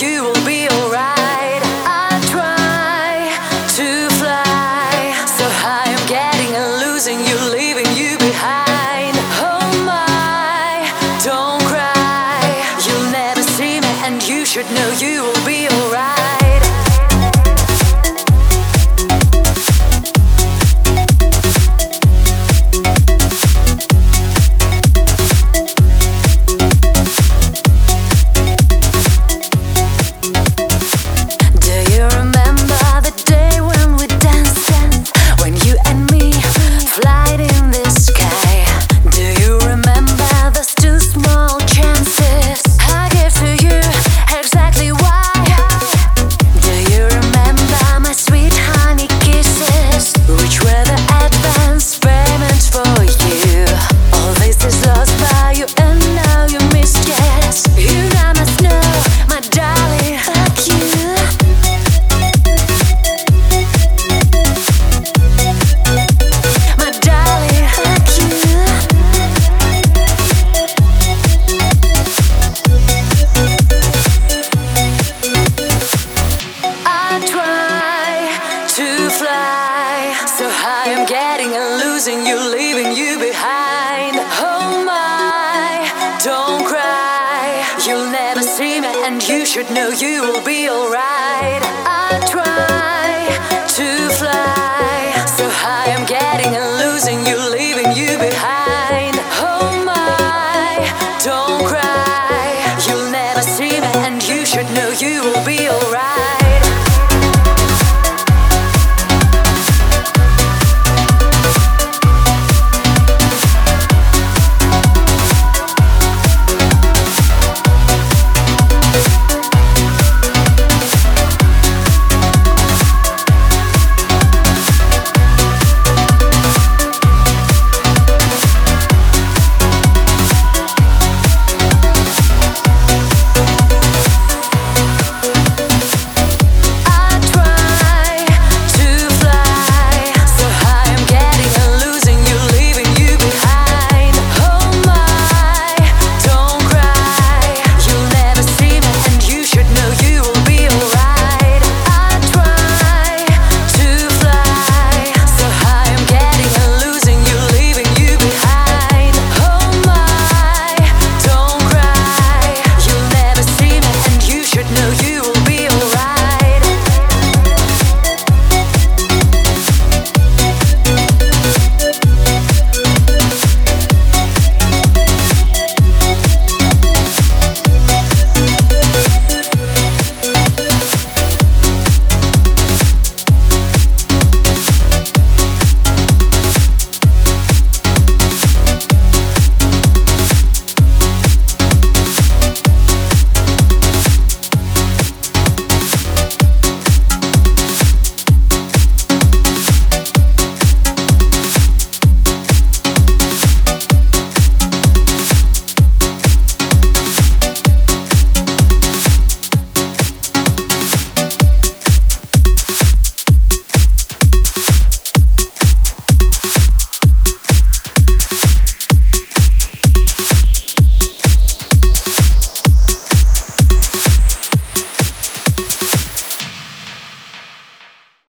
you will be alright. I try to fly so high, getting and losing you, leaving you behind. Oh my, don't cry. You'll never see me, and you should know you will be alright. getting and losing you, leaving you behind. Oh my, don't cry. You'll never see me, and you should know you will be alright. I try to fly.